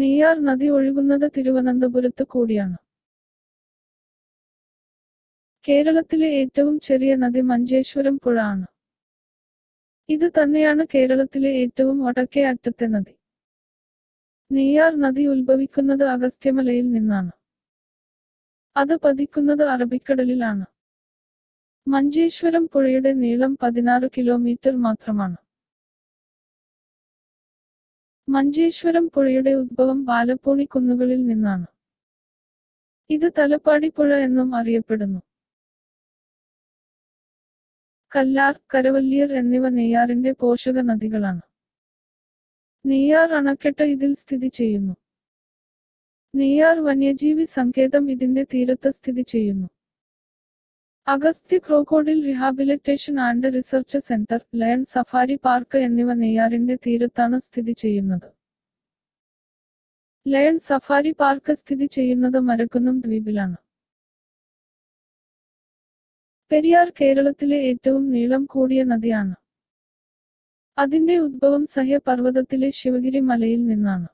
നെയ്യാർ നദി ഒഴുകുന്നത് തിരുവനന്തപുരത്ത് കൂടിയാണ്. കേരളത്തിലെ ഏറ്റവും ചെറിയ നദി മഞ്ചേശ്വരം പുഴ ആണ്. ഇത് തന്നെയാണ് കേരളത്തിലെ ഏറ്റവും വടക്കേ അറ്റത്തെ നദി. നെയ്യാർ നദി ഉത്ഭവിക്കുന്നത് അഗസ്ത്യമലയിൽ നിന്നാണ്. അത് പതിക്കുന്നത് അറബിക്കടലിലാണ്. മഞ്ചേശ്വരം പുഴയുടെ നീളം പതിനാറ് കിലോമീറ്റർ മാത്രമാണ്. മഞ്ചേശ്വരം പുഴയുടെ ഉദ്ഭവം ബാലപ്പൂണി കുന്നുകളിൽ നിന്നാണ്. ഇത് തലപ്പാടി പുഴ എന്നും അറിയപ്പെടുന്നു. കല്ലാർ കരവല്ലിയർ എന്നിവ നെയ്യാറിന്റെ പോഷക നദികളാണ്. നെയ്യാർ അണക്കെട്ട് ഇതിൽ സ്ഥിതി ചെയ്യുന്നു. നെയ്യാർ വന്യജീവി സങ്കേതം ഇതിന്റെ തീരത്ത് സ്ഥിതി ചെയ്യുന്നു. Agasthya crocodile rehabilitation and research centre lion safari park എന്നിവ നെയ്യാറിന്റെ തീരത്താണ് സ്ഥിതി ചെയ്യുന്നത്. ലയൺ സഫാരി പാർക്ക് സ്ഥിതി ചെയ്യുന്നത് മരക്കുന്നം ദ്വീപിലാണ്. പെരിയാർ കേരളത്തിലെ ഏറ്റവും നീളം കൂടിയ നദിയാണ്. അതിന്റെ ഉദ്ഭവം സഹ്യപർവതത്തിലെ ശിവഗിരി മലയിൽ നിന്നാണ്.